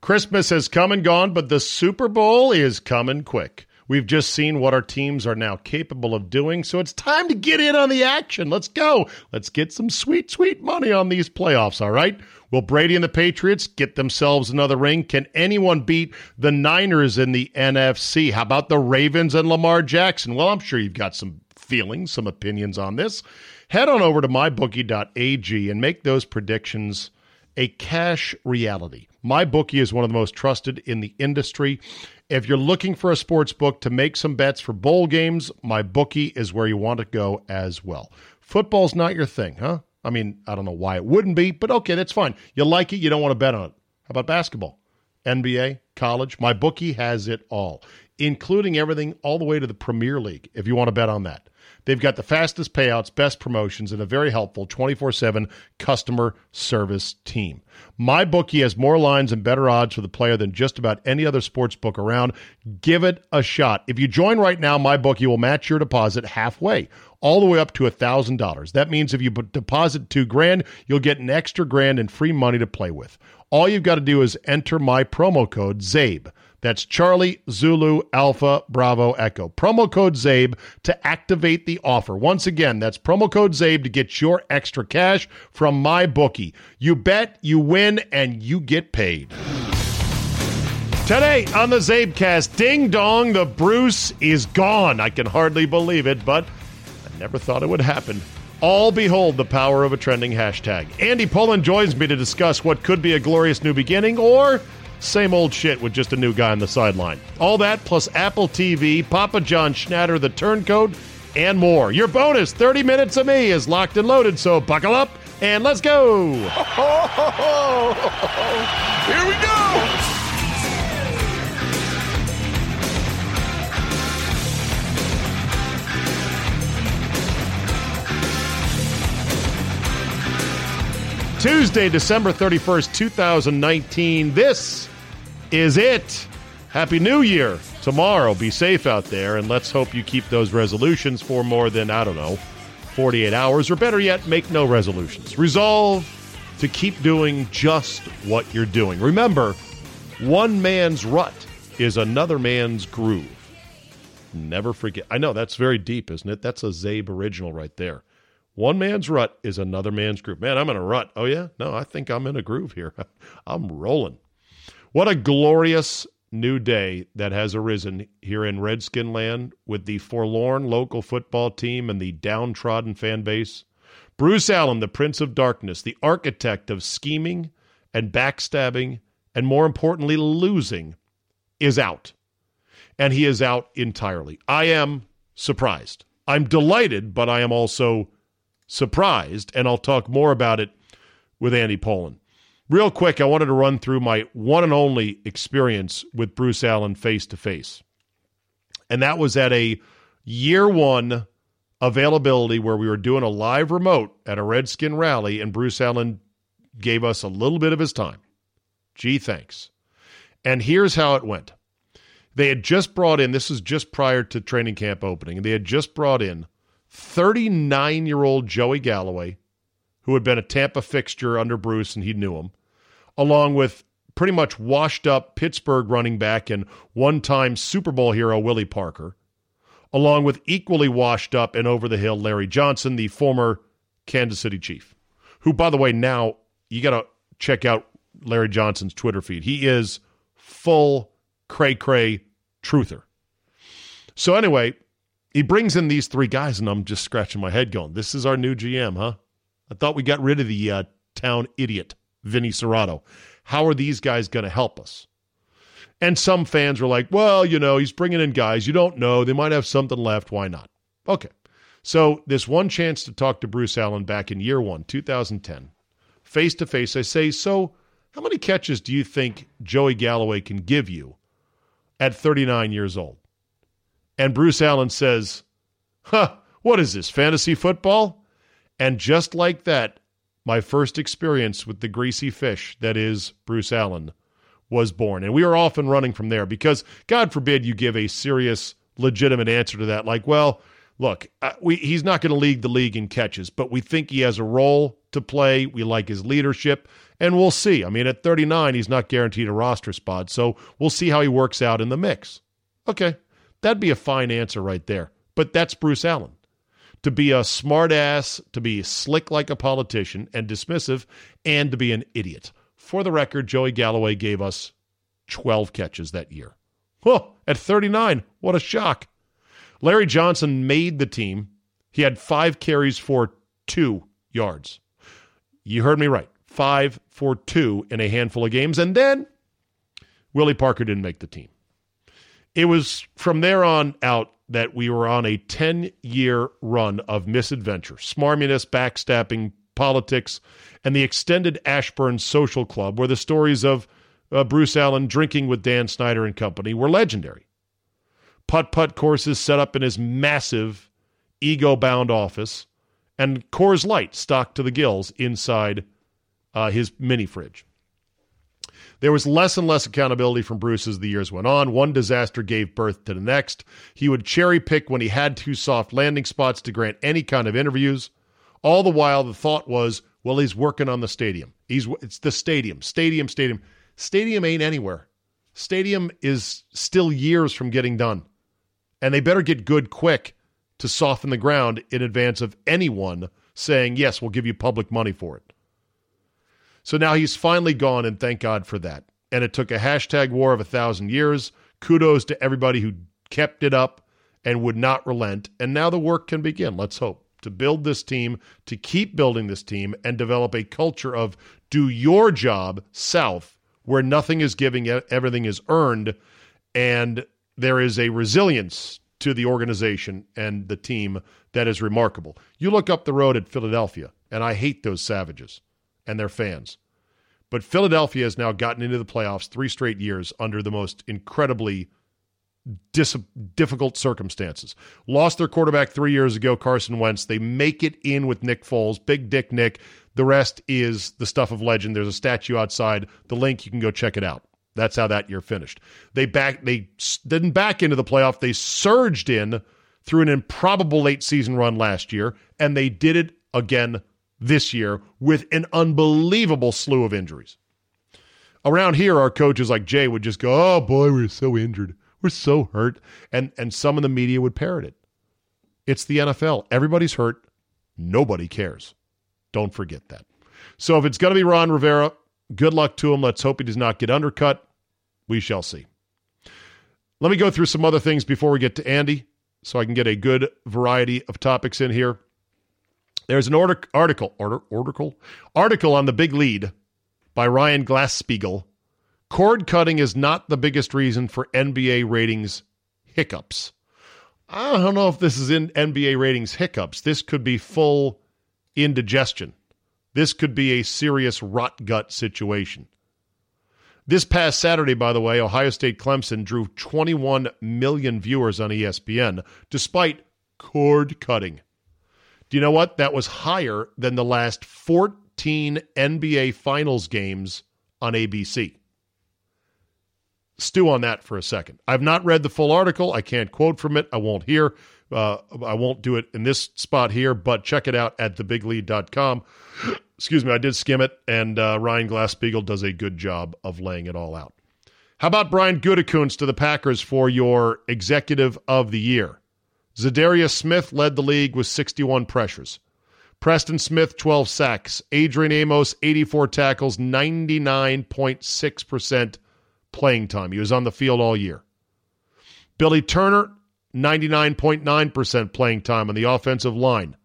Christmas has come and gone, but the Super Bowl is coming quick. We've just seen what our teams are now capable of doing, so it's time to get in on the action. Let's go. Let's get some sweet, sweet money on these playoffs, all right? Will Brady and the Patriots get themselves another ring? Can anyone beat the Niners in the NFC? How about the Ravens and Lamar Jackson? Well, I'm sure you've got some feelings, some opinions on this. Head on over to mybookie.ag and make those predictions a cash reality. MyBookie is one of the most trusted in the industry. If you're looking for a sports book to make some bets for bowl games, my bookie is where you want to go as well. Football's not your thing, huh? I mean, I don't know why it wouldn't be, but okay, that's fine. You like it, you don't want to bet on it. How about basketball? NBA, college, my bookie has it all, including everything all the way to the Premier League if you want to bet on that. They've got the fastest payouts, best promotions, and a very helpful 24 7 customer service team. My bookie has more lines and better odds for the player than just about any other sports book around. Give it a shot. If you join right now, my bookie will match your deposit halfway, all the way up to $1,000. That means if you deposit two grand, you'll get an extra grand and free money to play with. All you've got to do is enter my promo code CZABE. That's Charlie Zulu Alpha Bravo Echo. Promo code CZABE to activate the offer. Once again, that's promo code CZABE to get your extra cash from my bookie. You bet, you win, and you get paid. Today on the CzabeCast, ding dong, the Bruce is gone. I can hardly believe it, but I never thought it would happen. All behold the power of a trending hashtag. Andy Pollin joins me to discuss what could be a glorious new beginning or same old shit with just a new guy on the sideline. All that plus Apple TV, Papa John Schnatter, the turncoat, and more. Your bonus 30 minutes of me is locked and loaded, so buckle up and let's go. Here we go. Tuesday, December 31st, 2019. This is it. Happy New Year. Tomorrow, be safe out there, and let's hope you keep those resolutions for more than, I don't know, 48 hours, or better yet, make no resolutions. Resolve to keep doing just what you're doing. Remember, one man's rut is another man's groove. Never forget. I know that's very deep, isn't it? That's a Czabe original right there. One man's rut is another man's groove. Man, I'm in a rut. Oh, yeah? No, I think I'm in a groove here. I'm rolling. What a glorious new day that has arisen here in Redskin land with the forlorn local football team and the downtrodden fan base. Bruce Allen, the Prince of Darkness, the architect of scheming and backstabbing, and more importantly, losing, is out. And he is out entirely. I am surprised. I'm delighted, but I am also surprised, and I'll talk more about it with Andy Pollin. Real quick, I wanted to run through my one and only experience with Bruce Allen face to face. And that was at a year one availability where we were doing a live remote at a Redskin rally, and Bruce Allen gave us a little bit of his time. Gee, thanks. And here's how it went. They had just brought in, this is just prior to training camp opening, and they had just brought in 39 year old Joey Galloway, who had been a Tampa fixture under Bruce and he knew him, along with pretty much washed up Pittsburgh running back and one time Super Bowl hero Willie Parker, along with equally washed up and over the hill Larry Johnson, the former Kansas City Chief, who, by the way, now you got to check out Larry Johnson's Twitter feed. He is full cray cray truther. So, anyway, he brings in these three guys, and I'm just scratching my head going, This is our new GM, huh? I thought we got rid of the uh, town idiot, Vinny Cerrato. How are these guys going to help us? And some fans were like, Well, you know, he's bringing in guys you don't know. They might have something left. Why not? Okay. So, this one chance to talk to Bruce Allen back in year one, 2010, face to face, I say, So, how many catches do you think Joey Galloway can give you at 39 years old? And Bruce Allen says, Huh, what is this, fantasy football? And just like that, my first experience with the greasy fish that is Bruce Allen was born. And we are often running from there because, God forbid, you give a serious, legitimate answer to that. Like, well, look, uh, we, he's not going to lead the league in catches, but we think he has a role to play. We like his leadership. And we'll see. I mean, at 39, he's not guaranteed a roster spot, so we'll see how he works out in the mix. Okay, that'd be a fine answer right there. But that's Bruce Allen. To be a smartass, to be slick like a politician and dismissive, and to be an idiot. For the record, Joey Galloway gave us 12 catches that year. Oh, at 39, what a shock. Larry Johnson made the team. He had five carries for two yards. You heard me right. Five for two in a handful of games. And then Willie Parker didn't make the team. It was from there on out that we were on a 10 year run of misadventure, smarminess, backstabbing, politics, and the extended Ashburn Social Club, where the stories of uh, Bruce Allen drinking with Dan Snyder and company were legendary. Putt putt courses set up in his massive, ego bound office, and Coors Light stocked to the gills inside uh, his mini fridge. There was less and less accountability from Bruce as the years went on. One disaster gave birth to the next. He would cherry pick when he had two soft landing spots to grant any kind of interviews. All the while, the thought was, well, he's working on the stadium. He's it's the stadium, stadium, stadium. Stadium ain't anywhere. Stadium is still years from getting done. And they better get good quick to soften the ground in advance of anyone saying, yes, we'll give you public money for it. So now he's finally gone, and thank God for that. And it took a hashtag war of a thousand years. Kudos to everybody who kept it up and would not relent. And now the work can begin. Let's hope to build this team, to keep building this team, and develop a culture of do your job south where nothing is giving, everything is earned, and there is a resilience to the organization and the team that is remarkable. You look up the road at Philadelphia, and I hate those savages and their fans. But Philadelphia has now gotten into the playoffs three straight years under the most incredibly dis- difficult circumstances. Lost their quarterback three years ago, Carson Wentz. They make it in with Nick Foles, Big Dick Nick. The rest is the stuff of legend. There's a statue outside. The link, you can go check it out. That's how that year finished. They back they didn't back into the playoff. They surged in through an improbable late season run last year, and they did it again this year with an unbelievable slew of injuries. Around here, our coaches like Jay would just go, "Oh boy, we're so injured. We're so hurt," and and some of the media would parrot it. It's the NFL. Everybody's hurt. Nobody cares. Don't forget that. So if it's going to be Ron Rivera, good luck to him. Let's hope he does not get undercut. We shall see. Let me go through some other things before we get to Andy so I can get a good variety of topics in here. There's an order, article, order, article, article on the big lead by Ryan Glasspiegel. Cord cutting is not the biggest reason for NBA ratings hiccups. I don't know if this is in NBA ratings hiccups. This could be full indigestion. This could be a serious rot gut situation. This past Saturday, by the way, Ohio State Clemson drew 21 million viewers on ESPN, despite cord cutting. Do you know what? That was higher than the last 14 NBA Finals games on ABC. Stew on that for a second. I've not read the full article. I can't quote from it. I won't hear. Uh, I won't do it in this spot here, but check it out at thebiglead.com. Excuse me, I did skim it, and uh, Ryan Glasspiegel does a good job of laying it all out. How about Brian Gutekunst to the Packers for your executive of the year? Za'Darius Smith led the league with 61 pressures. Preston Smith, 12 sacks. Adrian Amos, 84 tackles, 99.6% playing time. He was on the field all year. Billy Turner, 99.9% playing time on the offensive line.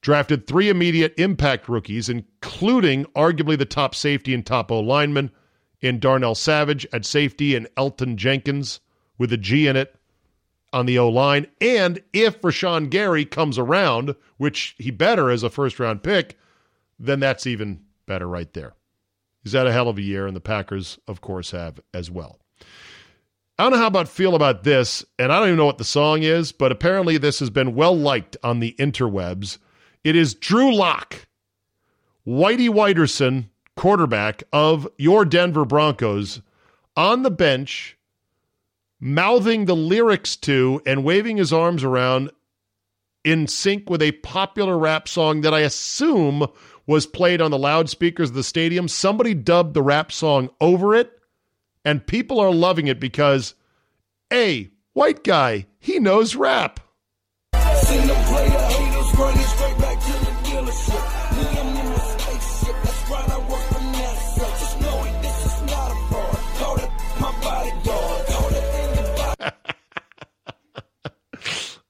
Drafted three immediate impact rookies, including arguably the top safety and top O lineman in Darnell Savage at safety and Elgton Jenkins with a G in it on the O line. And if Rashan Gary comes around, which he better as a first round pick, then that's even better right there. He's had a hell of a year, and the Packers, of course, have as well. I don't know how about feel about this, and I don't even know what the song is, but apparently this has been well liked on the interwebs. It is Drew Lock, Whitey Whiterson, quarterback of your Denver Broncos, on the bench, mouthing the lyrics to and waving his arms around in sync with a popular rap song that I assume was played on the loudspeakers of the stadium. Somebody dubbed the rap song over it, and people are loving it because, A, white guy, he knows rap.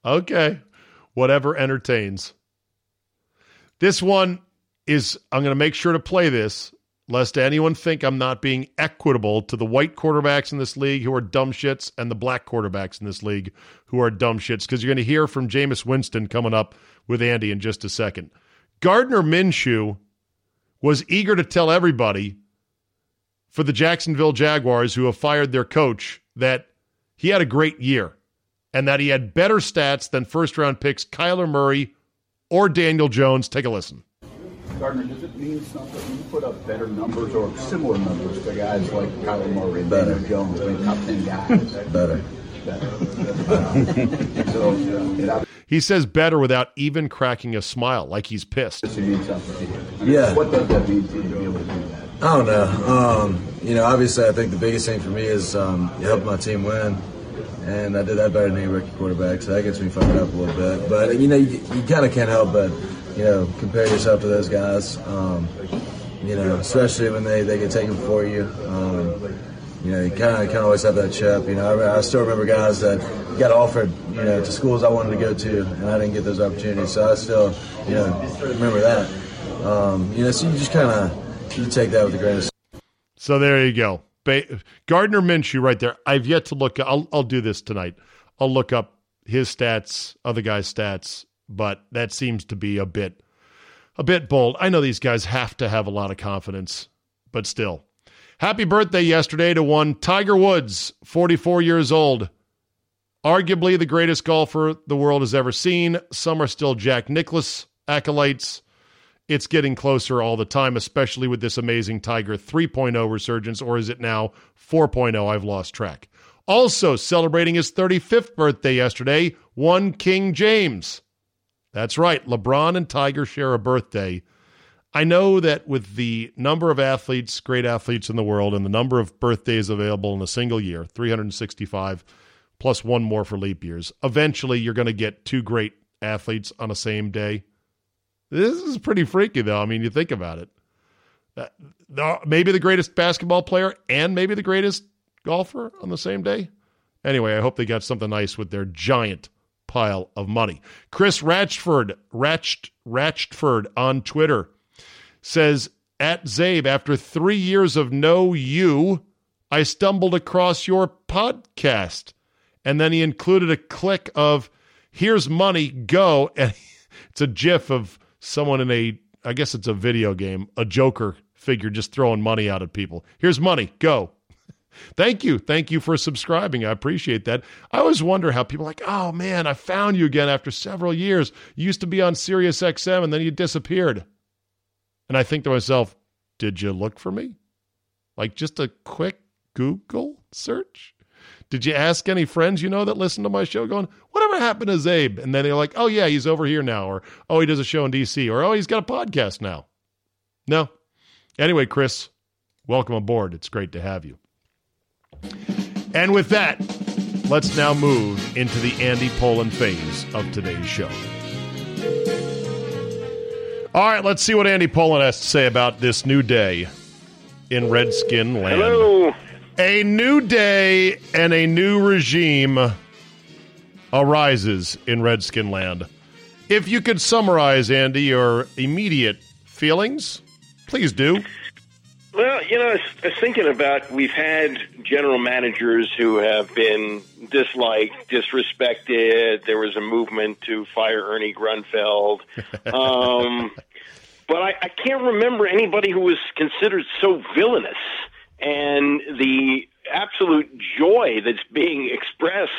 Okay. Whatever entertains. This one is, I'm going to make sure to play this, lest anyone think I'm not being equitable to the white quarterbacks in this league who are dumb shits and the black quarterbacks in this league who are dumb shits, because you're going to hear from Jameis Winston coming up with Andy in just a second. Gardner Minshew was eager to tell everybody for the Jacksonville Jaguars who have fired their coach that he had a great year and that he had better stats than first round picks Kyler Murray or Daniel Jones. Take a listen. Gardner, does it mean something? You put up better numbers or similar numbers to guys like Kyler Murray and Daniel Jones, I mean, top 10 guys? Better. better. so, it he says better without even cracking a smile, like he's pissed. obviously means you. I mean, Yeah. What does that mean to you to be able to do that? I don't know. Um, you know, obviously, I think the biggest thing for me is um, helping my team win, and I did that better than any rookie quarterback, so that gets me fired up a little bit. But you know, you, you kind of can't help but you know compare yourself to those guys. Um, you know, especially when they, they get taken for you. Um, you know, you kind of kind of always have that chip. You know, I, I still remember guys that got offered, you know, to schools I wanted to go to, and I didn't get those opportunities. So I still, you know, remember that. Um, you know, so you just kind of you take that with a grain of. So there you go. Ba- Gardner Minshew right there. I've yet to look. I'll, I'll do this tonight. I'll look up his stats, other guys' stats, but that seems to be a bit, a bit bold. I know these guys have to have a lot of confidence, but still. Happy birthday yesterday to one Tiger Woods, 44 years old. Arguably the greatest golfer the world has ever seen. Some are still Jack Nicklaus acolytes. It's getting closer all the time, especially with this amazing Tiger 3.0 resurgence, or is it now 4.0? I've lost track. Also celebrating his 35th birthday yesterday, one King James. That's right, LeBron and Tiger share a birthday. I know that with the number of athletes, great athletes in the world, and the number of birthdays available in a single year 365 plus one more for leap years eventually you're going to get two great athletes on the same day. This is pretty freaky, though. I mean, you think about it. Uh, maybe the greatest basketball player and maybe the greatest golfer on the same day. Anyway, I hope they got something nice with their giant pile of money. Chris Ratchford, Ratch, Ratchford on Twitter says at Czabe, after three years of no you, I stumbled across your podcast. And then he included a click of here's money, go. And it's a gif of someone in a, I guess it's a video game, a Joker figure just throwing money out at people. Here's money, go. Thank you. Thank you for subscribing. I appreciate that. I always wonder how people like, oh man, I found you again after several years. You used to be on Sirius XM and then you disappeared. And I think to myself, did you look for me? Like just a quick Google search? Did you ask any friends you know that listen to my show going, whatever happened to Czabe? And then they're like, oh, yeah, he's over here now. Or, oh, he does a show in DC. Or, oh, he's got a podcast now. No. Anyway, Chris, welcome aboard. It's great to have you. And with that, let's now move into the Andy Pollin phase of today's show. All right, let's see what Andy Pollin has to say about this new day in Redskin land. Hello. A new day and a new regime arises in Redskin land. If you could summarize, Andy, your immediate feelings, please do. Well, you know, I was, I was thinking about we've had general managers who have been disliked, disrespected. There was a movement to fire Ernie Grunfeld. Um, but I, I can't remember anybody who was considered so villainous. And the absolute joy that's being expressed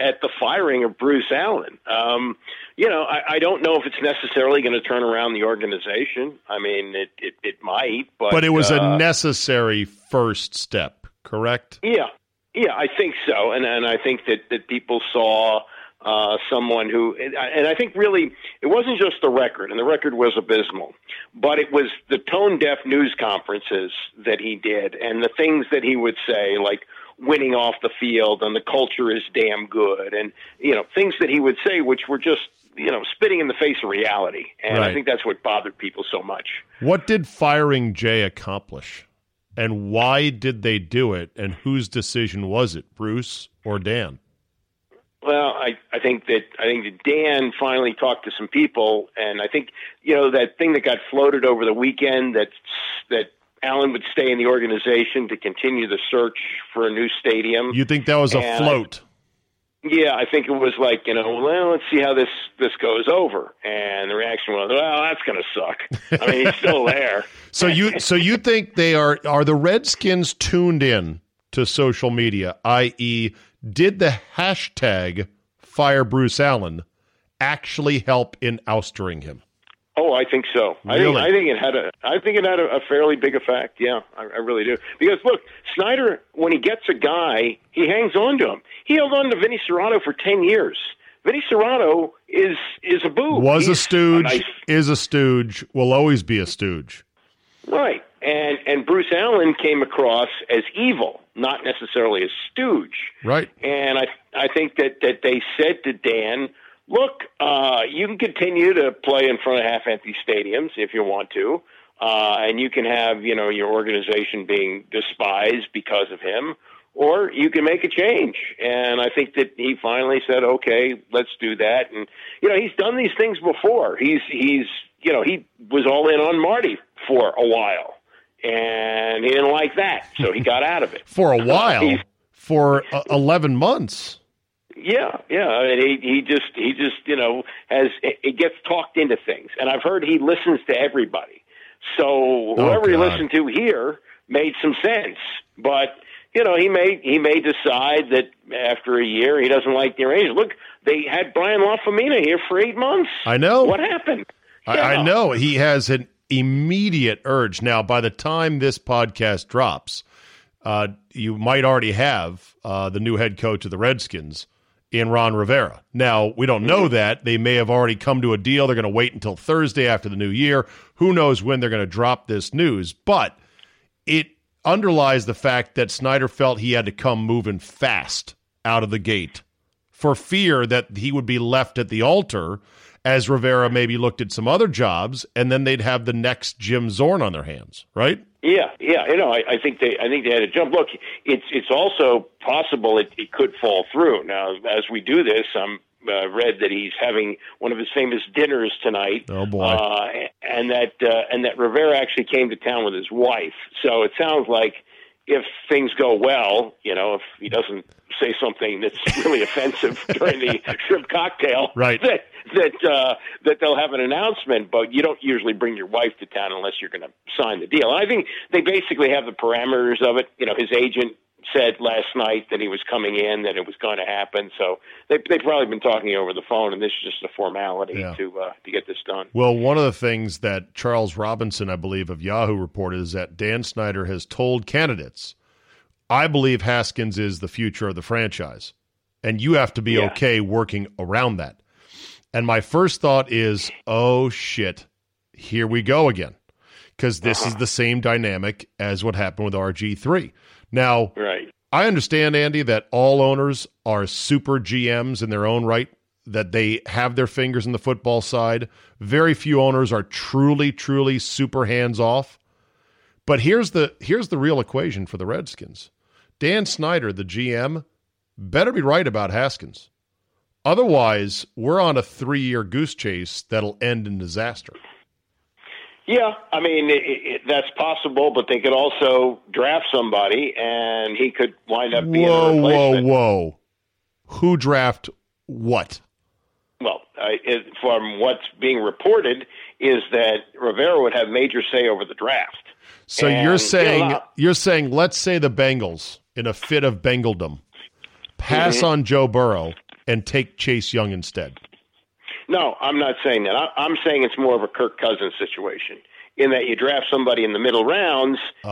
at the firing of Bruce Allen. Um, you know, I, I don't know if it's necessarily going to turn around the organization. I mean, it, it, it might, but But it was uh, a necessary first step, correct? Yeah, yeah, I think so, and and I think that that people saw uh, someone who, and I think really it wasn't just the record, and the record was abysmal, but it was the tone deaf news conferences that he did and the things that he would say, like winning off the field and the culture is damn good, and you know things that he would say, which were just you know spitting in the face of reality, and Right. I think that's what bothered people so much. What did firing Jay accomplish? And why did they do it? And whose decision was it, Bruce or Dan? Well, I, I think that I think that Dan finally talked to some people, and I think you know that thing that got floated over the weekend that that Allen would stay in the organization to continue the search for a new stadium. You think that was a And I- float? yeah, I think it was like you know, well, let's see how this this goes over, and the reaction was, well, that's going to suck. I mean, he's still there. So you so you think they are are the Redskins tuned in to social media, i.e., did the hashtag fire Bruce Allen actually help in oustering him? Oh, I think so. I think I think it had a I think it had a, a fairly big effect. Yeah, I, I really do. Because look, Snyder, when he gets a guy, he hangs on to him. He held on to Vinny Cerrato for ten years. Vinny Cerrato is is a boo. Was a He's stooge, nice- is a stooge, will always be a stooge. right? And and Bruce Allen came across as evil, not necessarily as stooge. Right. And I I think that that they said to Dan, look, uh, you can continue to play in front of half empty stadiums if you want to, uh, and you can have you know your organization being despised because of him, or you can make a change. And I think that he finally said, okay, let's do that. And you know he's done these things before. He's he's you know he was all in on Marty for a while. And he didn't like that, so he got out of it. For a while, He's- for uh, 11 months. Yeah, yeah. I mean, he he just he just you know has it gets talked into things, and I've heard he listens to everybody. So whoever he Oh, God. listened to here made some sense, but you know he may he may decide that after a year he doesn't like the arrangement. Look, they had Brian Lafemina here for eight months. I know. what happened. I, Yeah. I know he has an immediate urge. Now, by the time this podcast drops, uh, you might already have uh, the new head coach of the Redskins in Ron Rivera. Now, we don't know that. They may have already come to a deal. They're going to wait until Thursday after the new year. Who knows when they're going to drop this news? But it underlies the fact that Snyder felt he had to come moving fast out of the gate for fear that he would be left at the altar as Rivera maybe looked at some other jobs and then they'd have the next Jim Zorn on their hands, right? Yeah, yeah, you know, I, I think they, I think they had a jump. Look, it's it's also possible it, it could fall through. Now, as we do this, I'm uh, read that he's having one of his famous dinners tonight. Oh, boy. Uh, and that uh, and that Rivera actually came to town with his wife. So it sounds like if things go well, you know, if he doesn't say something that's really offensive during the shrimp cocktail, Right. That that uh, that they'll have an announcement. But you don't usually bring your wife to town unless you're going to sign the deal. And I think they basically have the parameters of it. You know, his agent said last night that he was coming in, that it was going to happen. So they they've probably been talking over the phone, and this is just a formality Yeah. to uh, to get this done. Well, one of the things that Charles Robinson, I believe, of Yahoo reported is that Dan Snyder has told candidates, I believe Haskins is the future of the franchise. And you have to be Yeah. okay working around that. And my first thought is, oh shit, here we go again. Because this is the same dynamic as what happened with RG3. Now, Right. I understand, Andy, that all owners are super GMs in their own right, that they have their fingers in the football side. Very few owners are truly, truly super hands off. But here's the here's the real equation for the Redskins. Dan Snyder, the GM, better be right about Haskins. Otherwise, we're on a three year goose chase that'll end in disaster. Yeah, I mean it, it, that's possible, but they could also draft somebody, and he could wind up being a Whoa, whoa, replacement. whoa. Who draft what? Well, I, it, from what's being reported, is that Rivera would have major say over the draft. So And, you're you saying you're saying let's say the Bengals in a fit of Bengaldom pass Mm-hmm. on Joe Burrow and take Chase Young instead. No, I'm not saying that. I, I'm saying it's more of a Kirk Cousins situation in that you draft somebody in the middle rounds. and,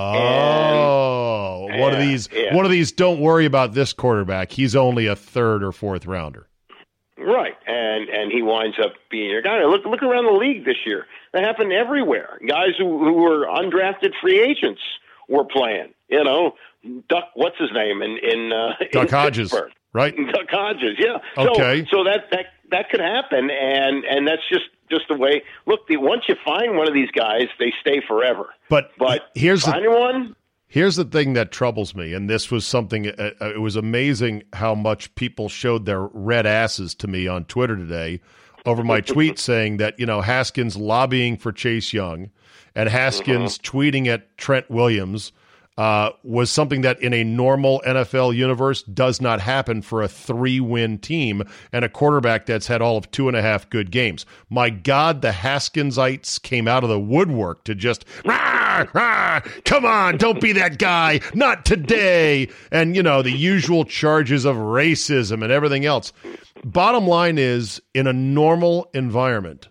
Oh, one of these yeah. one of these don't worry about this quarterback. He's only a third or fourth rounder. Right, and and he winds up being your guy. Look look around the league this year. That happened everywhere. Guys who who were undrafted free agents were playing. You know, Duck, what's his name in in uh, Duck in Hodges, Pittsburgh. Right? Hodges, yeah. Okay. So, so that that that could happen, and and that's just just the way. Look, the, once you find one of these guys, they stay forever. But But here's the one, Here's the thing that troubles me, and this was something. Uh, uh, it was amazing how much people showed their red asses to me on Twitter today over my tweet saying that you know Haskins lobbying for Chase Young, and Haskins tweeting at Trent Williams uh, was something that in a normal NFL universe does not happen for a three-win team and a quarterback that's had all of two and a half good games. My God, the Haskinsites came out of the woodwork to just "Rah, rah, come on, don't be that guy, not today, and you know the usual charges of racism and everything else. Bottom line is, in a normal environment,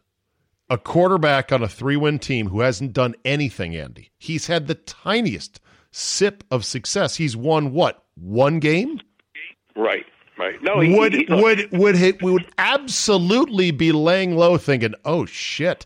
a quarterback on a three win team who hasn't done anything, Andy. He's had the tiniest sip of success. He's won what? One game? right, right. No, he, Would he, look, would would hit would absolutely be laying low thinking, "Oh shit.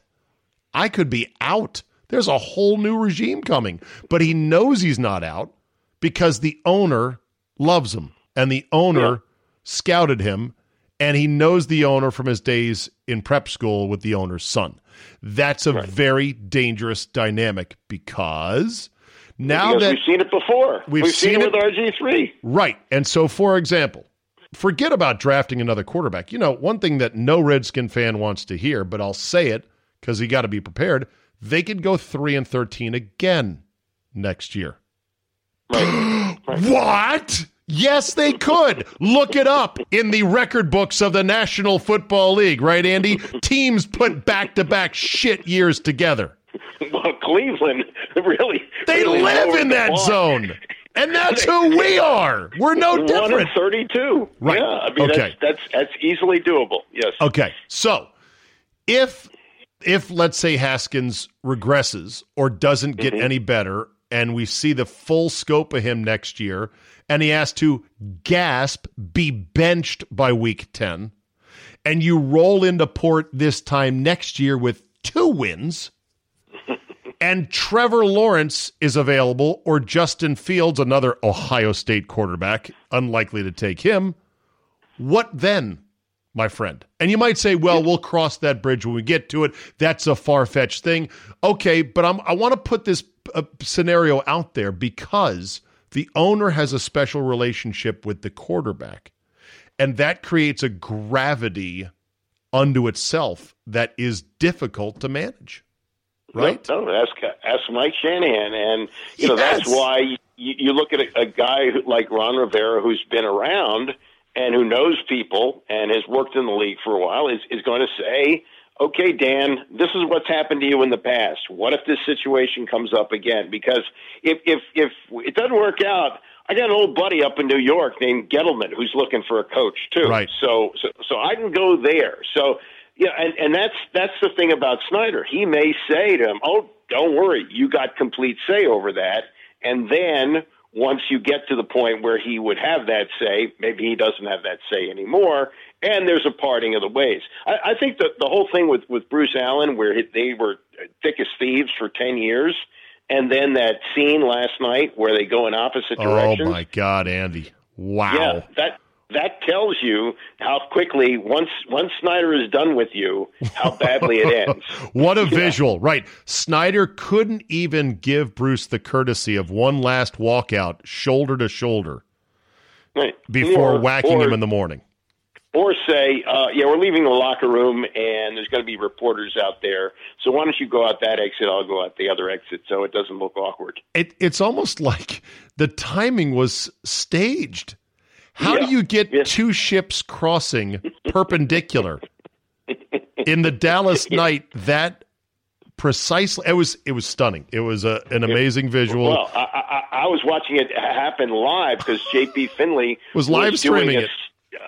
I could be out. There's a whole new regime coming." But he knows he's not out because the owner loves him and the owner Yeah. scouted him and he knows the owner from his days in prep school with the owner's son. That's a very dangerous dynamic because now because that we've seen it before. We've seen, seen it it- with RG three. Right. And so, for example, forget about drafting another quarterback. You know, one thing that no Redskin fan wants to hear, but I'll say it because you got to be prepared. They could go 3 and 13 again next year. Right. What? Yes, they could. Look it up in the record books of the National Football League, right, Andy? Teams put back to back shit years together. well, Cleveland really They really live in that zone. And that's who we are. We're no One different. thirty-two. Right. Yeah, I mean Okay. that's, that's that's easily doable. Yes. Okay, so if if let's say Haskins regresses or doesn't get mm-hmm. any better, and we see the full scope of him next year, and he has to gasp be benched by week ten, and you roll into port this time next year with two wins. And Trevor Lawrence is available, or Justin Fields, another Ohio State quarterback, unlikely to take him. What then? my friend. And you might say, well, we'll cross that bridge when we get to it. That's a far fetched thing. Okay, but I'm, I want to put this uh, scenario out there because the owner has a special relationship with the quarterback. And that creates a gravity unto itself that is difficult to manage. Right? No, no, ask ask Mike Shanahan, and you know that's why you, you look at a, a guy who- like Ron Rivera, who's been around and who knows people and has worked in the league for a while, is is going to say, "Okay, Dan, this is what's happened to you in the past. What if this situation comes up again? Because if if if it doesn't work out." I got an old buddy up in New York named Gettleman who's looking for a coach too. Right. So so so I can go there. So yeah, and, and that's that's the thing about Snyder. He may say to him, "Oh, don't worry, you got complete say over that." And then once you get to the point where he would have that say, maybe he doesn't have that say anymore, and there's a parting of the ways. I, I think that the whole thing with with Bruce Allen, where he- they were thick as thieves for ten years, and then that scene last night where they go in opposite oh, directions. Oh, my God, Andy. Wow. Yeah, that that tells you how quickly once once Snyder is done with you, how badly it ends. What a visual. Right. Snyder couldn't even give Bruce the courtesy of one last walkout, shoulder to shoulder, Right. before Or- whacking or, him in the morning. or say, uh, yeah, we're leaving the locker room, and there's going to be reporters out there. So why don't you go out that exit? I'll go out the other exit, so it doesn't look awkward. It, it's almost like the timing was staged. How Yeah. do you get Yeah. two ships crossing perpendicular in the Dallas night that precisely it was it was stunning. It was a, an amazing visual. Well, I, I, I was watching it happen live because JP Finley Was live doing streaming a, it.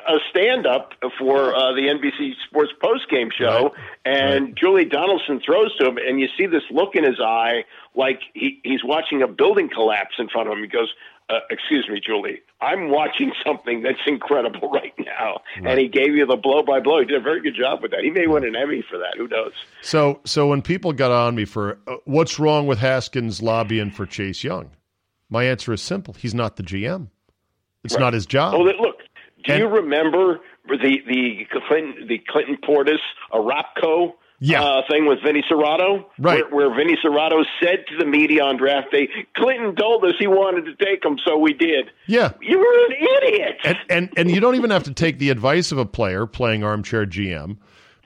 a stand up for uh, the NBC Sports post game show, Right. and Julie Donaldson throws to him, and you see this look in his eye like he, he's watching a building collapse in front of him. He goes, uh, excuse me, Julie, I'm watching something that's incredible right now. Right. And he gave you the blow by blow. He did a very good job with that. He may win an Emmy for that. Who knows? So, so when people got on me for uh, what's wrong with Haskins lobbying for Chase Young, my answer is simple: he's not the GM. It's right. not his job. Oh, look, do and, you remember the the Clinton the Clinton Portis Arapco yeah. uh, thing with Vinny Cerrato, right? Where, where Vinny Cerrato said to the media on draft day, "Clinton told us he wanted to take him, so we did." Yeah, you were an idiot. And, and and you don't even have to take the advice of a player playing armchair GM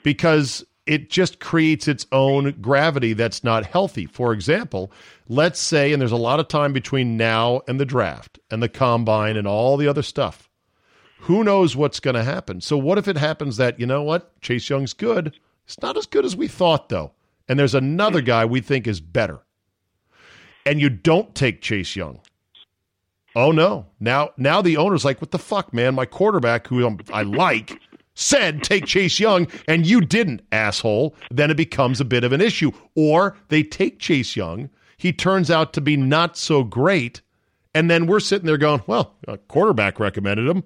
because it just creates its own gravity that's not healthy. For example, let's say, and there's a lot of time between now and the draft and the combine and all the other stuff. Who knows what's going to happen? So, what if it happens that, you know what, Chase Young's good, He's not as good as we thought, though. And there's another guy we think is better. And you don't take Chase Young. Oh no! Now, now the owner's like, "What the fuck, man? My quarterback, who I like, said take Chase Young, and you didn't, asshole." Then it becomes a bit of an issue. Or they take Chase Young, he turns out to be not so great, and then we're sitting there going, "Well, a quarterback recommended him."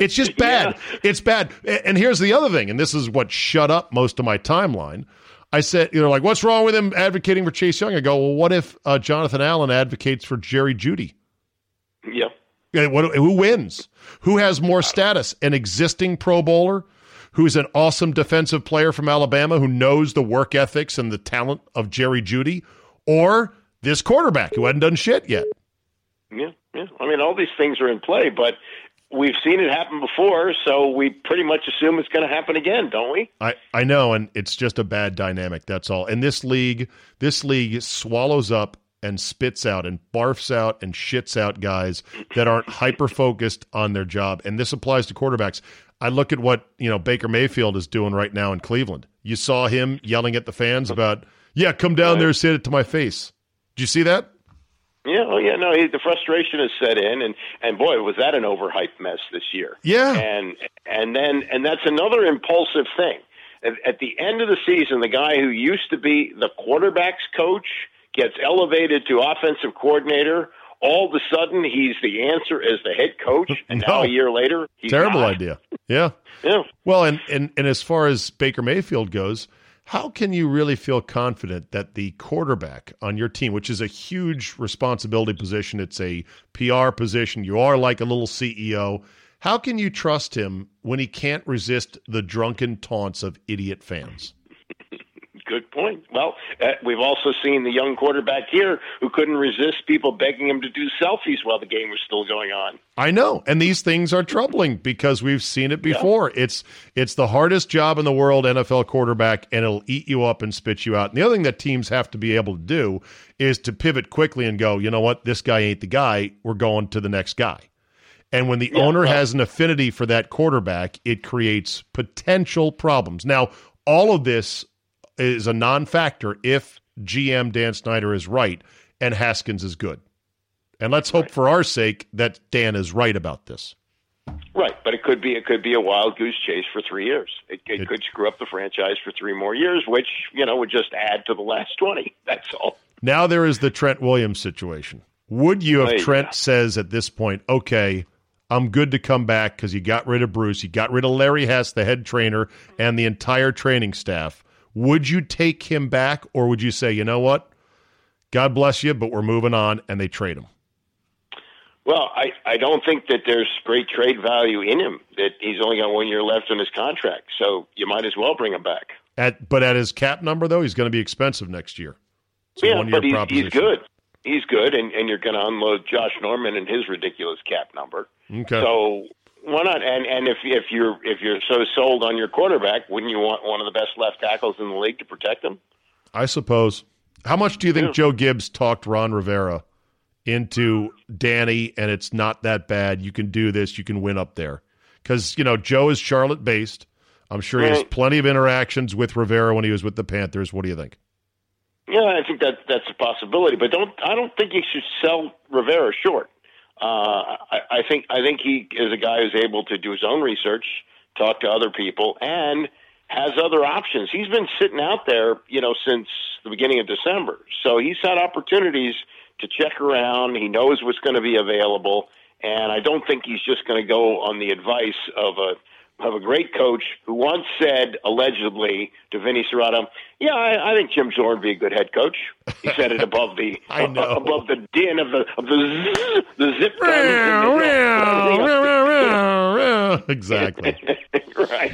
It's just bad. Yeah. It's bad. And here's the other thing, and this is what shut up most of my timeline. I said, you know, like, what's wrong with him advocating for Chase Young? I go, well, what if uh, Jonathan Allen advocates for Jerry Jeudy? Yeah. What, who wins? Who has more status? An existing Pro Bowler who's an awesome defensive player from Alabama who knows the work ethics and the talent of Jerry Jeudy, or this quarterback who hadn't done shit yet? Yeah, yeah. I mean, all these things are in play, but we've seen it happen before, so we pretty much assume it's going to happen again, don't we? I, I know, and it's just a bad dynamic. That's all. And this league, this league swallows up and spits out and barfs out and shits out guys that aren't hyper focused on their job. And this applies to quarterbacks. I look at what you know Baker Mayfield is doing right now in Cleveland. You saw him yelling at the fans about, "Yeah, come down there, say it to my face." Did you see that? Yeah, oh yeah, no, he, the frustration has set in, and and boy, was that an overhyped mess this year. Yeah, and and then and that's another impulsive thing. At, at the end of the season, the guy who used to be the quarterbacks coach gets elevated to offensive coordinator. All of a sudden, he's the answer as the head coach, and no. now a year later, terrible not. idea. Yeah, yeah. Well, and and and as far as Baker Mayfield goes how can you really feel confident that the quarterback on your team, which is a huge responsibility position, it's a PR position, you are like a little CEO, how can you trust him when he can't resist the drunken taunts of idiot fans? Good point. Well, uh, we've also seen the young quarterback here who couldn't resist people begging him to do selfies while the game was still going on. I know, and these things are troubling because we've seen it before. Yeah. It's it's the hardest job in the world, NFL quarterback, and it'll eat you up and spit you out. And the other thing that teams have to be able to do is to pivot quickly and go, you know what, this guy ain't the guy. We're going to the next guy. And when the yeah, owner well, has an affinity for that quarterback, it creates potential problems. Now, all of this is a non-factor if GM Dan Snyder is right and Haskins is good. And let's hope right. for our sake that Dan is right about this. Right, but it could be it could be a wild goose chase for three years. It, it, it could screw up the franchise for three more years, which you know would just add to the last twenty. That's all. Now there is the Trent Williams situation. Would you, if oh, Trent says at this point, okay, I'm good to come back because you got rid of Bruce, you got rid of Larry Hess, the head trainer, and the entire training staff. Would you take him back, or would you say, you know what? God bless you, but we're moving on, and they trade him? Well, I, I don't think that there's great trade value in him. That he's only got one year left on his contract, so you might as well bring him back. At but at his cap number though, he's going to be expensive next year. yeah, but he's, he's good. He's good, and, and you're going to unload Josh Norman and his ridiculous cap number. Okay. So why not? And and if if you're if you're so sold on your quarterback, wouldn't you want one of the best left tackles in the league to protect him? I suppose. How much do you think yeah. Joe Gibbs talked Ron Rivera into Danny? And it's not that bad. You can do this. You can win up there because you know Joe is Charlotte based. I'm sure right. he has plenty of interactions with Rivera when he was with the Panthers. What do you think? Yeah, I think that that's a possibility, but don't I don't think you should sell Rivera short. Uh, I, I think I think he is a guy who's able to do his own research, talk to other people, and has other options. He's been sitting out there, you know, since the beginning of December, so he's had opportunities to check around. He knows what's going to be available, and I don't think he's just going to go on the advice of a of a great coach who once said allegedly to Vinny Cerrato, "Yeah, I, I think Jim Zorn would be a good head coach." He said it above the uh, above the din of the of the zzz, the zip guns. exactly. right.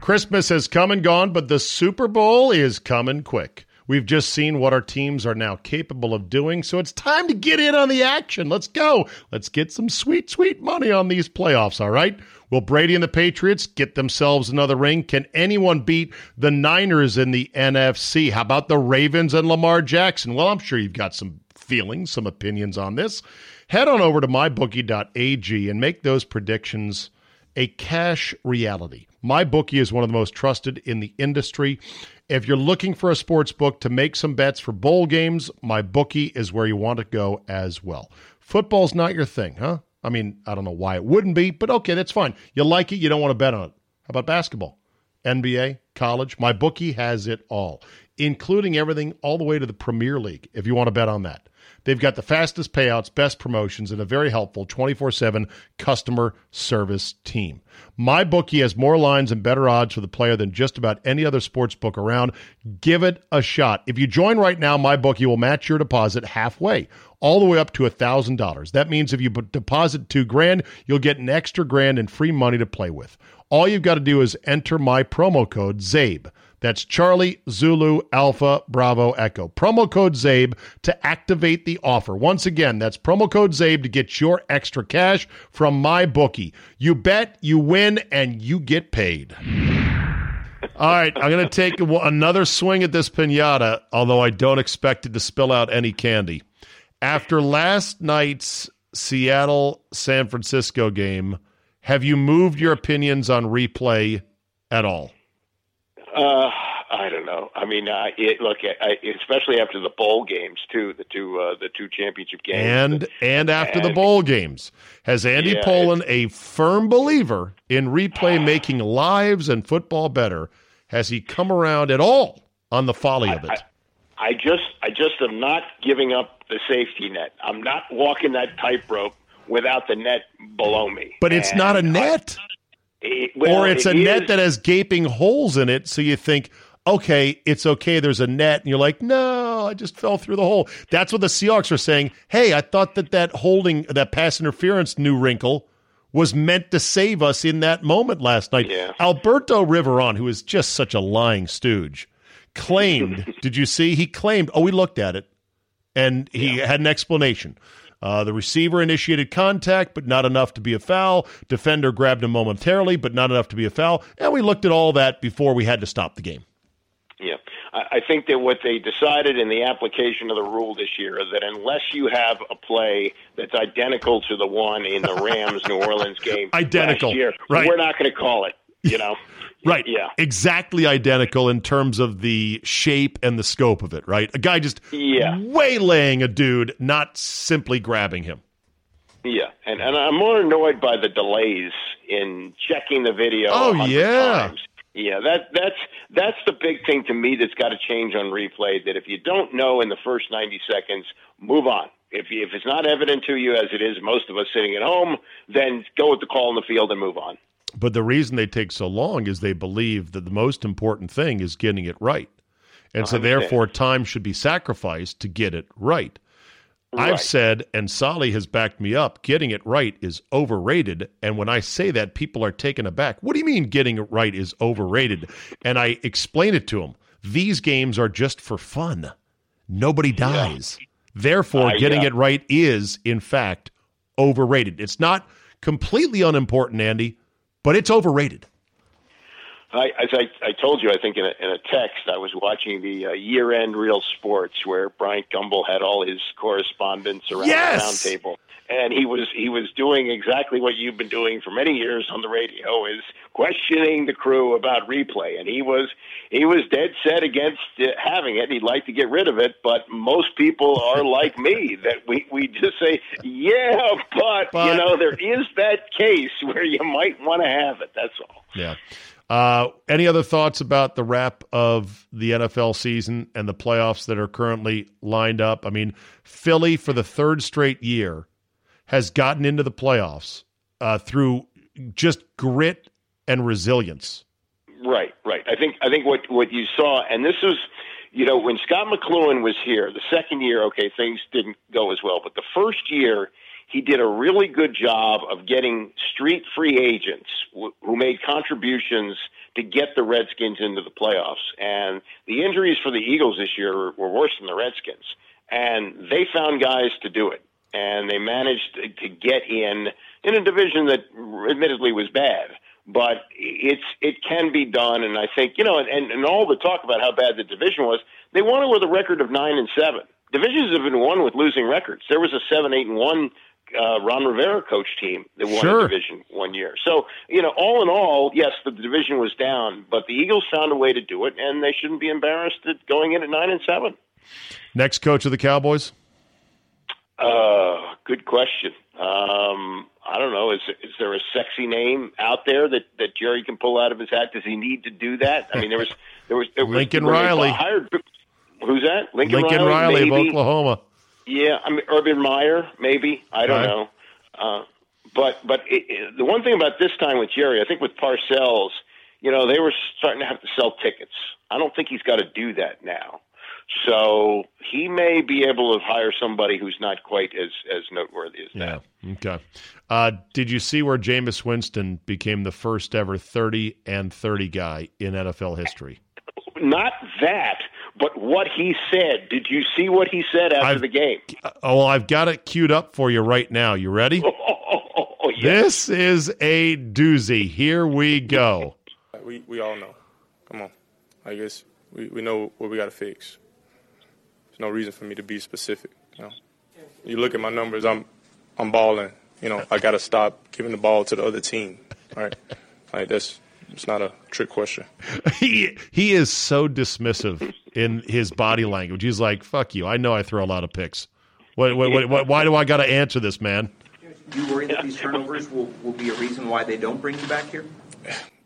Christmas has come and gone, but the Super Bowl is coming quick. We've just seen what our teams are now capable of doing, so it's time to get in on the action. Let's go. Let's get some sweet, sweet money on these playoffs, all right? Will Brady and the Patriots get themselves another ring? Can anyone beat the Niners in the NFC? How about the Ravens and Lamar Jackson? Well, I'm sure you've got some feelings, some opinions on this. Head on over to mybookie.ag and make those predictions a cash reality. MyBookie is one of the most trusted in the industry. If you're looking for a sports book to make some bets for bowl games, my bookie is where you want to go as well. Football's not your thing, huh? I mean, I don't know why it wouldn't be, but okay, that's fine. You like it, you don't want to bet on it. How about basketball? NBA, college, my bookie has it all, including everything all the way to the Premier League, if you want to bet on that. They've got the fastest payouts, best promotions, and a very helpful 24 7 customer service team. My bookie has more lines and better odds for the player than just about any other sports book around. Give it a shot. If you join right now, my bookie will match your deposit halfway, all the way up to $1,000. That means if you deposit two grand, you'll get an extra grand in free money to play with. All you've got to do is enter my promo code CZABE. That's Charlie Zulu Alpha Bravo Echo. Promo code CZABE to activate the offer. Once again, that's promo code CZABE to get your extra cash from my bookie. You bet, you win, and you get paid. All right, I'm going to take another swing at this pinata, although I don't expect it to spill out any candy. After last night's Seattle San Francisco game, have you moved your opinions on replay at all? Uh, I don't know. I mean, uh, it, look, I, especially after the bowl games too, the two uh, the two championship games, and and after and, the bowl games, has Andy yeah, Pollin, a firm believer in replay making lives and football better, has he come around at all on the folly of it? I, I just I just am not giving up the safety net. I'm not walking that tightrope without the net below me. But it's and not a net. I, it, well, or it's it a is. net that has gaping holes in it, so you think, okay, it's okay. There's a net, and you're like, no, I just fell through the hole. That's what the Seahawks are saying. Hey, I thought that that holding that pass interference new wrinkle was meant to save us in that moment last night. Yeah. Alberto Riveron, who is just such a lying stooge, claimed. did you see? He claimed. Oh, we looked at it, and he yeah. had an explanation. Uh, the receiver initiated contact, but not enough to be a foul. Defender grabbed him momentarily, but not enough to be a foul. And we looked at all that before we had to stop the game. Yeah. I think that what they decided in the application of the rule this year is that unless you have a play that's identical to the one in the Rams New Orleans game identical, last year, right. we're not going to call it. You know, Right. Yeah. Exactly identical in terms of the shape and the scope of it, right? A guy just yeah. waylaying a dude, not simply grabbing him. Yeah. And and I'm more annoyed by the delays in checking the video. Oh yeah. Times. Yeah, that that's that's the big thing to me that's got to change on replay. That if you don't know in the first 90 seconds, move on. If you, if it's not evident to you as it is most of us sitting at home, then go with the call in the field and move on. But the reason they take so long is they believe that the most important thing is getting it right. And so, therefore, time should be sacrificed to get it right. right. I've said, and Sally has backed me up, getting it right is overrated. And when I say that, people are taken aback. What do you mean getting it right is overrated? And I explain it to them. These games are just for fun. Nobody dies. Yeah. Therefore, uh, getting yeah. it right is, in fact, overrated. It's not completely unimportant, Andy, but it's overrated. I, as I, I told you, I think in a, in a text, I was watching the uh, year-end Real Sports where Bryant Gumbel had all his correspondents around yes! the round table, and he was he was doing exactly what you've been doing for many years on the radio is questioning the crew about replay. And he was he was dead set against having it. He'd like to get rid of it but most people are like me that we we just say yeah but, but you know there is that case where you might want to have it that's all. Yeah. Uh, any other thoughts about the wrap of the NFL season and the playoffs that are currently lined up? I mean, Philly for the third straight year has gotten into the playoffs uh, through just grit and resilience. Right, right. I think I think what what you saw, and this is, you know, when Scot McCloughan was here, the second year, okay, things didn't go as well, but the first year he did a really good job of getting street free agents w- who made contributions to get the Redskins into the playoffs. And the injuries for the Eagles this year were, were worse than the Redskins. And they found guys to do it. And they managed to, to get in in a division that admittedly was bad. But it's it can be done, and I think you know, and, and all the talk about how bad the division was, they won it with a record of nine and seven. Divisions have been won with losing records. There was a seven, eight, and one uh, Ron Rivera coach team that won Sure. a division one year. So, you know, all in all, yes, the division was down, but the Eagles found a way to do it, and they shouldn't be embarrassed at going in at nine and seven. Next coach of the Cowboys? Uh, good question. Um, I don't know. Is is there a sexy name out there that that Jerry can pull out of his hat? Does he need to do that? I mean, there was there was, there Lincoln they Riley. hired. Who's that? Lincoln, Lincoln Riley, maybe. of Oklahoma. Yeah, I mean Urban Meyer, maybe. I don't Right. know. Uh, but but it, it, the one thing about this time with Jerry, I think with Parcells, you know, they were starting to have to sell tickets. I don't think he's got to do that now. So he may be able to hire somebody who's not quite as as noteworthy as that. Yeah. Okay. Uh, did you see where Jameis Winston became the first ever 30 and 30 guy in NFL history? Not that, but what he said. Did you see what he said after I've- the game? Oh, well, I've got it queued up for you right now. You ready? Oh, oh, oh, oh, yeah. This is a doozy. Here we go. We we all know. Come on, I guess we, we know what we got to fix. There's no reason for me to be specific. You know, you look at my numbers. I'm I'm balling. You know, I got to stop giving the ball to the other team. All right, like that's it's not a trick question. He he is so dismissive in his body language. He's like, "Fuck you. I know I throw a lot of picks. What, what, what, what, why do I got to answer this, man?" Do you worry that these turnovers will, will be a reason why they don't bring you back here?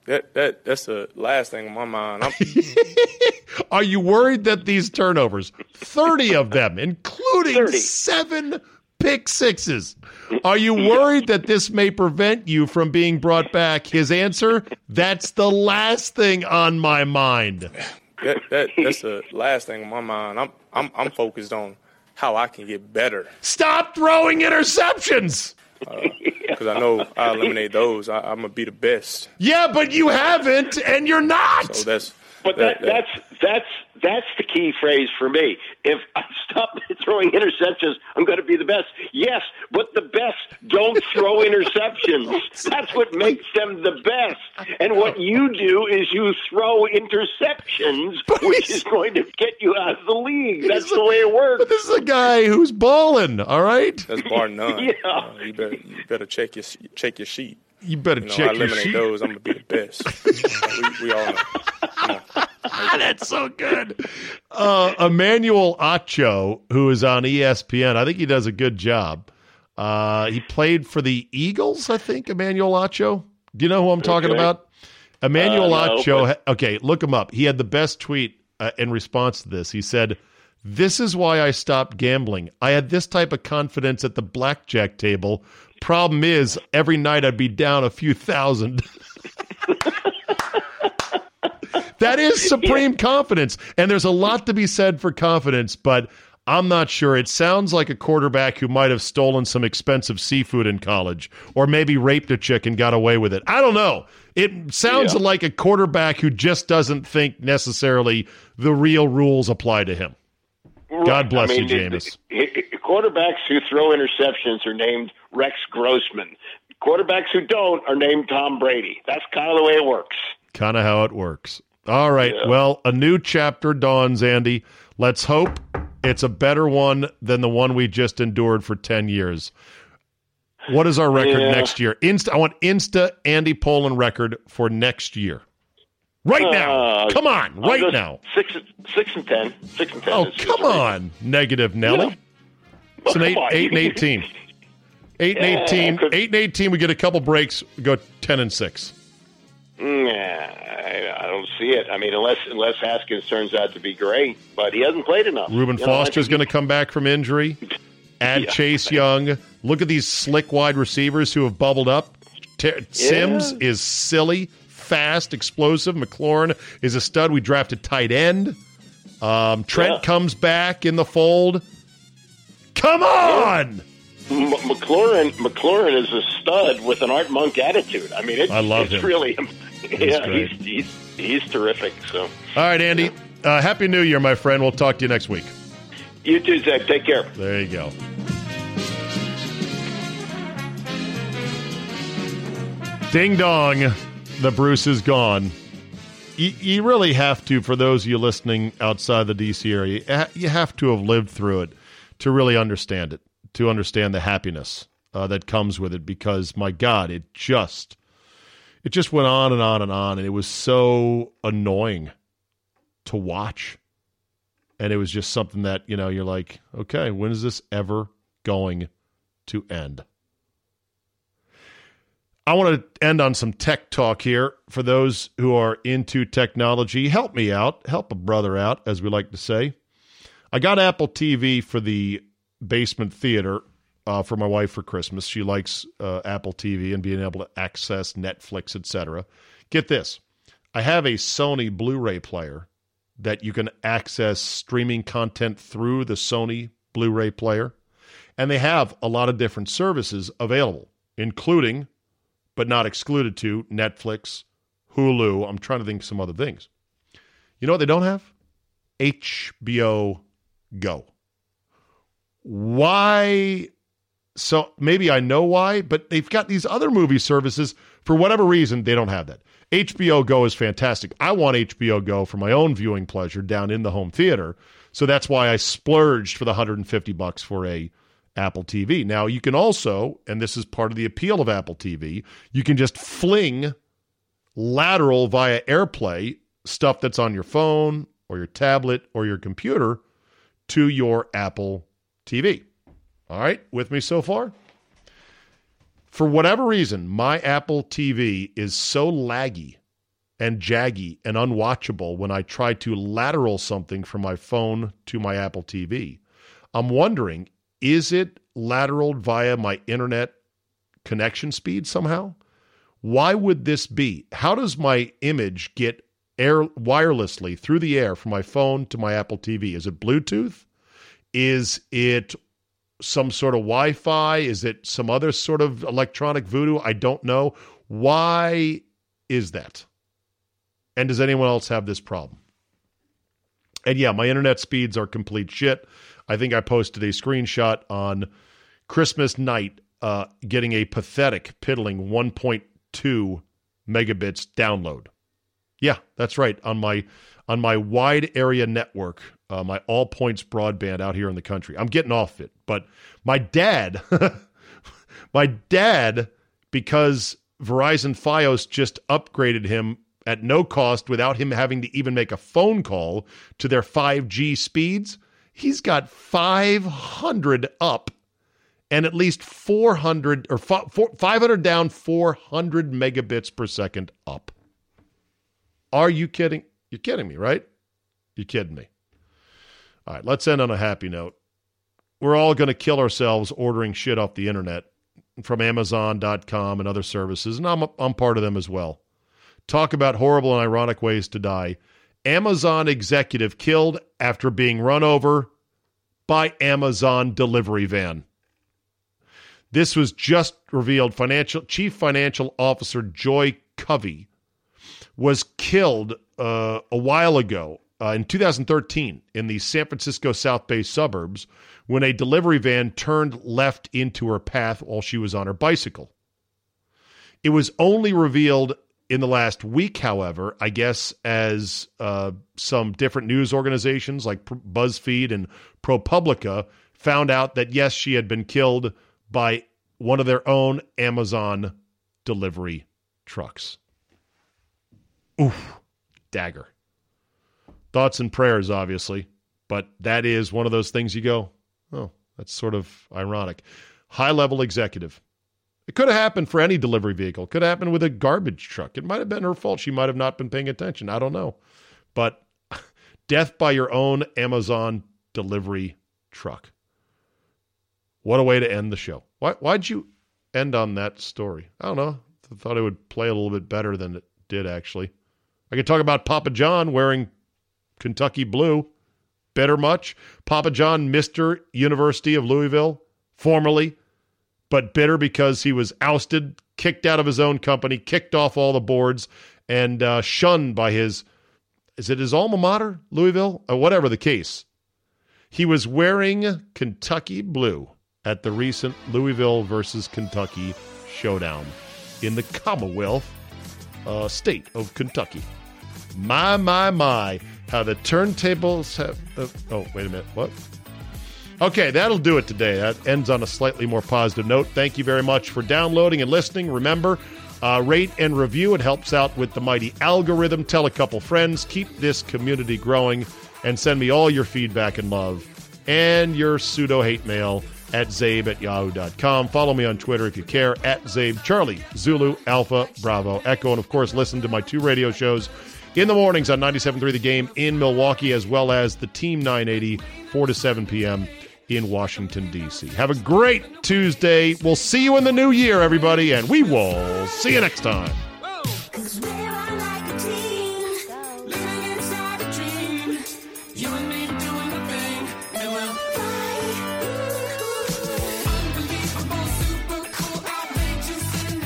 That that that's the last thing on my mind. I'm, Are you worried that these turnovers, 30 of them, including 30. seven pick sixes, are you worried that this may prevent you from being brought back? His answer, that's the last thing on my mind. that, that that's the last thing on my mind. I'm I'm I'm focused on how I can get better Stop throwing interceptions. Uh, because I know I eliminate those. I, I'm gonna be the best. Yeah, but you haven't, and you're not. So that's But that, that's that's that's the key phrase for me. If I stop throwing interceptions, I'm going to be the best. Yes, but the best don't throw interceptions. That's what makes them the best. And what you do is you throw interceptions, which is going to get you out of the league. That's the way it works. But this is a guy who's balling, all right? That's bar none. Yeah. Uh, you better you better check your check your sheet. You better You know, I check your eliminate sheet. those. I'm gonna be the best. we, we all know. On. That's so good. Uh, Emmanuel Acho, who is on ESPN, I think he does a good job. Uh, he played for the Eagles, I think, Emmanuel Acho. Do you know who I'm talking Okay. about? Emmanuel Uh, no, Acho. but- Okay, look him up. He had the best tweet uh, in response to this. He said, This is why I stopped gambling. I had this type of confidence at the blackjack table. Problem is, every night I'd be down a few thousand. That is supreme confidence. And there's a lot to be said for confidence, but I'm not sure. It sounds like a quarterback who might have stolen some expensive seafood in college or maybe raped a chick and got away with it. I don't know. It sounds Yeah. like a quarterback who just doesn't think necessarily the real rules apply to him. God bless you, the- Jameis. quarterbacks who throw interceptions are named Rex Grossman. Quarterbacks who don't are named Tom Brady. That's kind of the way it works. Kind of how it works. All right. Well, a new chapter dawns, Andy. Let's hope it's a better one than the one we just endured for 10 years. What is our record Yeah. next year? Insta, I want Insta Andy Pollin record for next year. Right now. Uh, Come on. Right now. Six, six and ten. Six and ten. Oh, come on. Negative Nelly. Yeah. It's an eight, on. eight and 18. Eight and Yeah, 18. Eight and 18. We get a couple breaks. We go 10 and 6. Nah, I, I don't see it. I mean, unless unless Haskins turns out to be great, but he hasn't played enough. Reuben You know, I Foster's going to come back from injury. Add Yeah. Chase Young. Look at these slick wide receivers who have bubbled up. Ter- Sims is silly, fast, explosive. McLaurin is a stud. We drafted tight end. Um, Trent Yeah. comes back in the fold. Come on! M- McLaurin McLaurin is a stud with an Art Monk attitude. I mean, it's, I love it's him. really yeah, he's, he's he's terrific. So All right, Andy. Uh, Happy New Year, my friend. We'll talk to you next week. you too, Zach. Take care. There you go. Ding dong, the Bruce is gone. You, you really have to, for those of you listening outside the DC area, you you have to have lived through it to really understand it, to understand the happiness uh, that comes with it. Because my God, it just, it just went on and on and on, and it was so annoying to watch. And it was just something that you know you're like okay when is this ever going to end? I want to end on some tech talk here for those who are into technology. Help me out. Help a brother out as we like to say. I got apple tv for the basement theater uh, for my wife for christmas she likes uh, apple tv and being able to access netflix etc get this i have a sony blu-ray player that you can access streaming content through the Sony Blu ray player. And they have a lot of different services available, including, but not excluded to, Netflix, Hulu. I'm trying to think some other things. You know what they don't have? HBO Go. Why? So maybe I know why, but they've got these other movie services. For whatever reason, they don't have that. HBO Go is fantastic. I want HBO Go for my own viewing pleasure down in the home theater. So that's why I splurged for the 150 bucks for a Apple TV. Now you can also, and this is part of the appeal of Apple TV, you can just fling lateral via AirPlay stuff that's on your phone or your tablet or your computer to your Apple TV. All right, with me so far? For whatever reason, my Apple TV is so laggy and jaggy and unwatchable when I try to lateral something from my phone to my Apple TV. I'm wondering, is it lateraled via my internet connection speed somehow? Why would this be? How does my image get air wirelessly through the air from my phone to my Apple TV? Is it Bluetooth? Is it some sort of Wi Fi? Is it some other sort of electronic voodoo? I don't know. Why is that? And does anyone else have this problem? And yeah, my internet speeds are complete shit. I think I posted a screenshot on Christmas night uh, getting a pathetic, piddling 1.2 megabits download. Yeah, that's right. On my on my wide area network, uh, my all points broadband out here in the country. I'm getting off it, but my dad, my dad, because Verizon FiOS just upgraded him at no cost without him having to even make a phone call to their 5G speeds. He's got 500 up and at least 400 or 500 down, 400 megabits per second up. Are you kidding? You're kidding me, right? You're kidding me. All right, let's end on a happy note. We're all going to kill ourselves ordering shit off the internet from Amazon.com and other services, and I'm, I'm part of them as well. Talk about horrible and ironic ways to die. Amazon executive killed after being run over by Amazon delivery van. This was just revealed. Financial Chief Financial Officer Joy Covey was killed uh, a while ago uh, in 2013 in the San Francisco South Bay suburbs when a delivery van turned left into her path while she was on her bicycle. It was only revealed in the last week, however, I guess, as uh, some different news organizations like BuzzFeed and ProPublica found out that, yes, she had been killed by one of their own Amazon delivery trucks. Oof, dagger. Thoughts and prayers, obviously, but that is one of those things you go, oh, that's sort of ironic. High level executive It could have happened for any delivery vehicle. It could have happened with a garbage truck. It might have been her fault. She might have not been paying attention. I don't know. But death by your own Amazon delivery truck. What a way to end the show. Why, why'd you end on that story? I don't know. I thought it would play a little bit better than it did, actually. I could talk about Papa John wearing Kentucky blue. Better much? Papa John, Mr. University of Louisville, formerly, but bitter because he was ousted, kicked out of his own company, kicked off all the boards, and uh, shunned by his, is it his alma mater, Louisville? Or uh, whatever the case. He was wearing Kentucky blue at the recent Louisville versus Kentucky showdown in the Commonwealth uh, state of Kentucky. My, my, my, how the turntables have. Uh, oh, wait a minute. What? Okay, that'll do it today. That ends on a slightly more positive note. Thank you very much for downloading and listening. Remember, uh, rate and review. It helps out with the mighty algorithm. Tell a couple friends. Keep this community growing. And send me all your feedback and love and your pseudo hate mail at czabe at yahoo.com. Follow me on Twitter if you care, at czabe charlie, Zulu, Alpha, Bravo, Echo. And of course, listen to my two radio shows in the mornings on 97.3 The Game in Milwaukee, as well as the Team 980, 4 to 7 p.m. in Washington, D.C. Have a great Tuesday. We'll see you in the new year, everybody, and we will see you next time.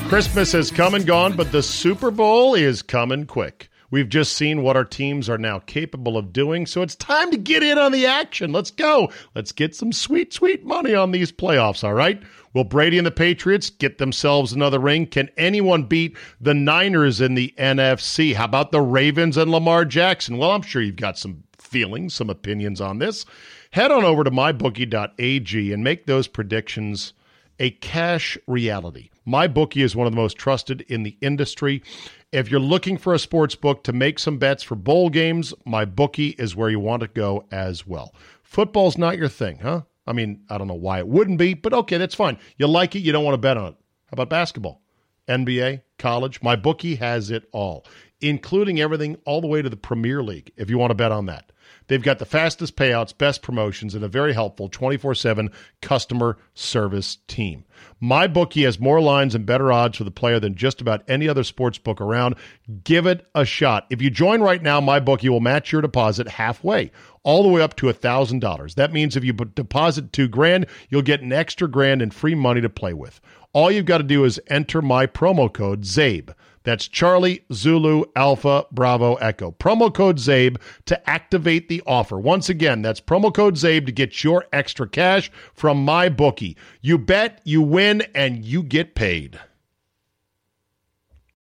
Christmas has come and gone, but the Super Bowl is coming quick. We've just seen what our teams are now capable of doing, so it's time to get in on the action. Let's go. Let's get some sweet, sweet money on these playoffs, all right? Will Brady and the Patriots get themselves another ring? Can anyone beat the Niners in the NFC? How about the Ravens and Lamar Jackson? Well, I'm sure you've got some feelings, some opinions on this. Head on over to mybookie.ag and make those predictions a cash reality. My bookie is one of the most trusted in the industry. If you're looking for a sports book to make some bets for bowl games, my bookie is where you want to go as well. Football's not your thing, huh? I mean, I don't know why it wouldn't be, but okay, that's fine. You like it, you don't want to bet on it. How about basketball? NBA, college, my bookie has it all, including everything all the way to the Premier League, if you want to bet on that. They've got the fastest payouts, best promotions, and a very helpful 24 7 customer service team. My bookie has more lines and better odds for the player than just about any other sports book around. Give it a shot. If you join right now, my bookie will match your deposit halfway, all the way up to $1,000. That means if you deposit two grand, you'll get an extra grand and free money to play with. All you've got to do is enter my promo code CZABE. That's Charlie Zulu Alpha Bravo Echo. Promo code CZABE to activate the offer. Once again, that's promo code CZABE to get your extra cash from my bookie. You bet, you win, and you get paid.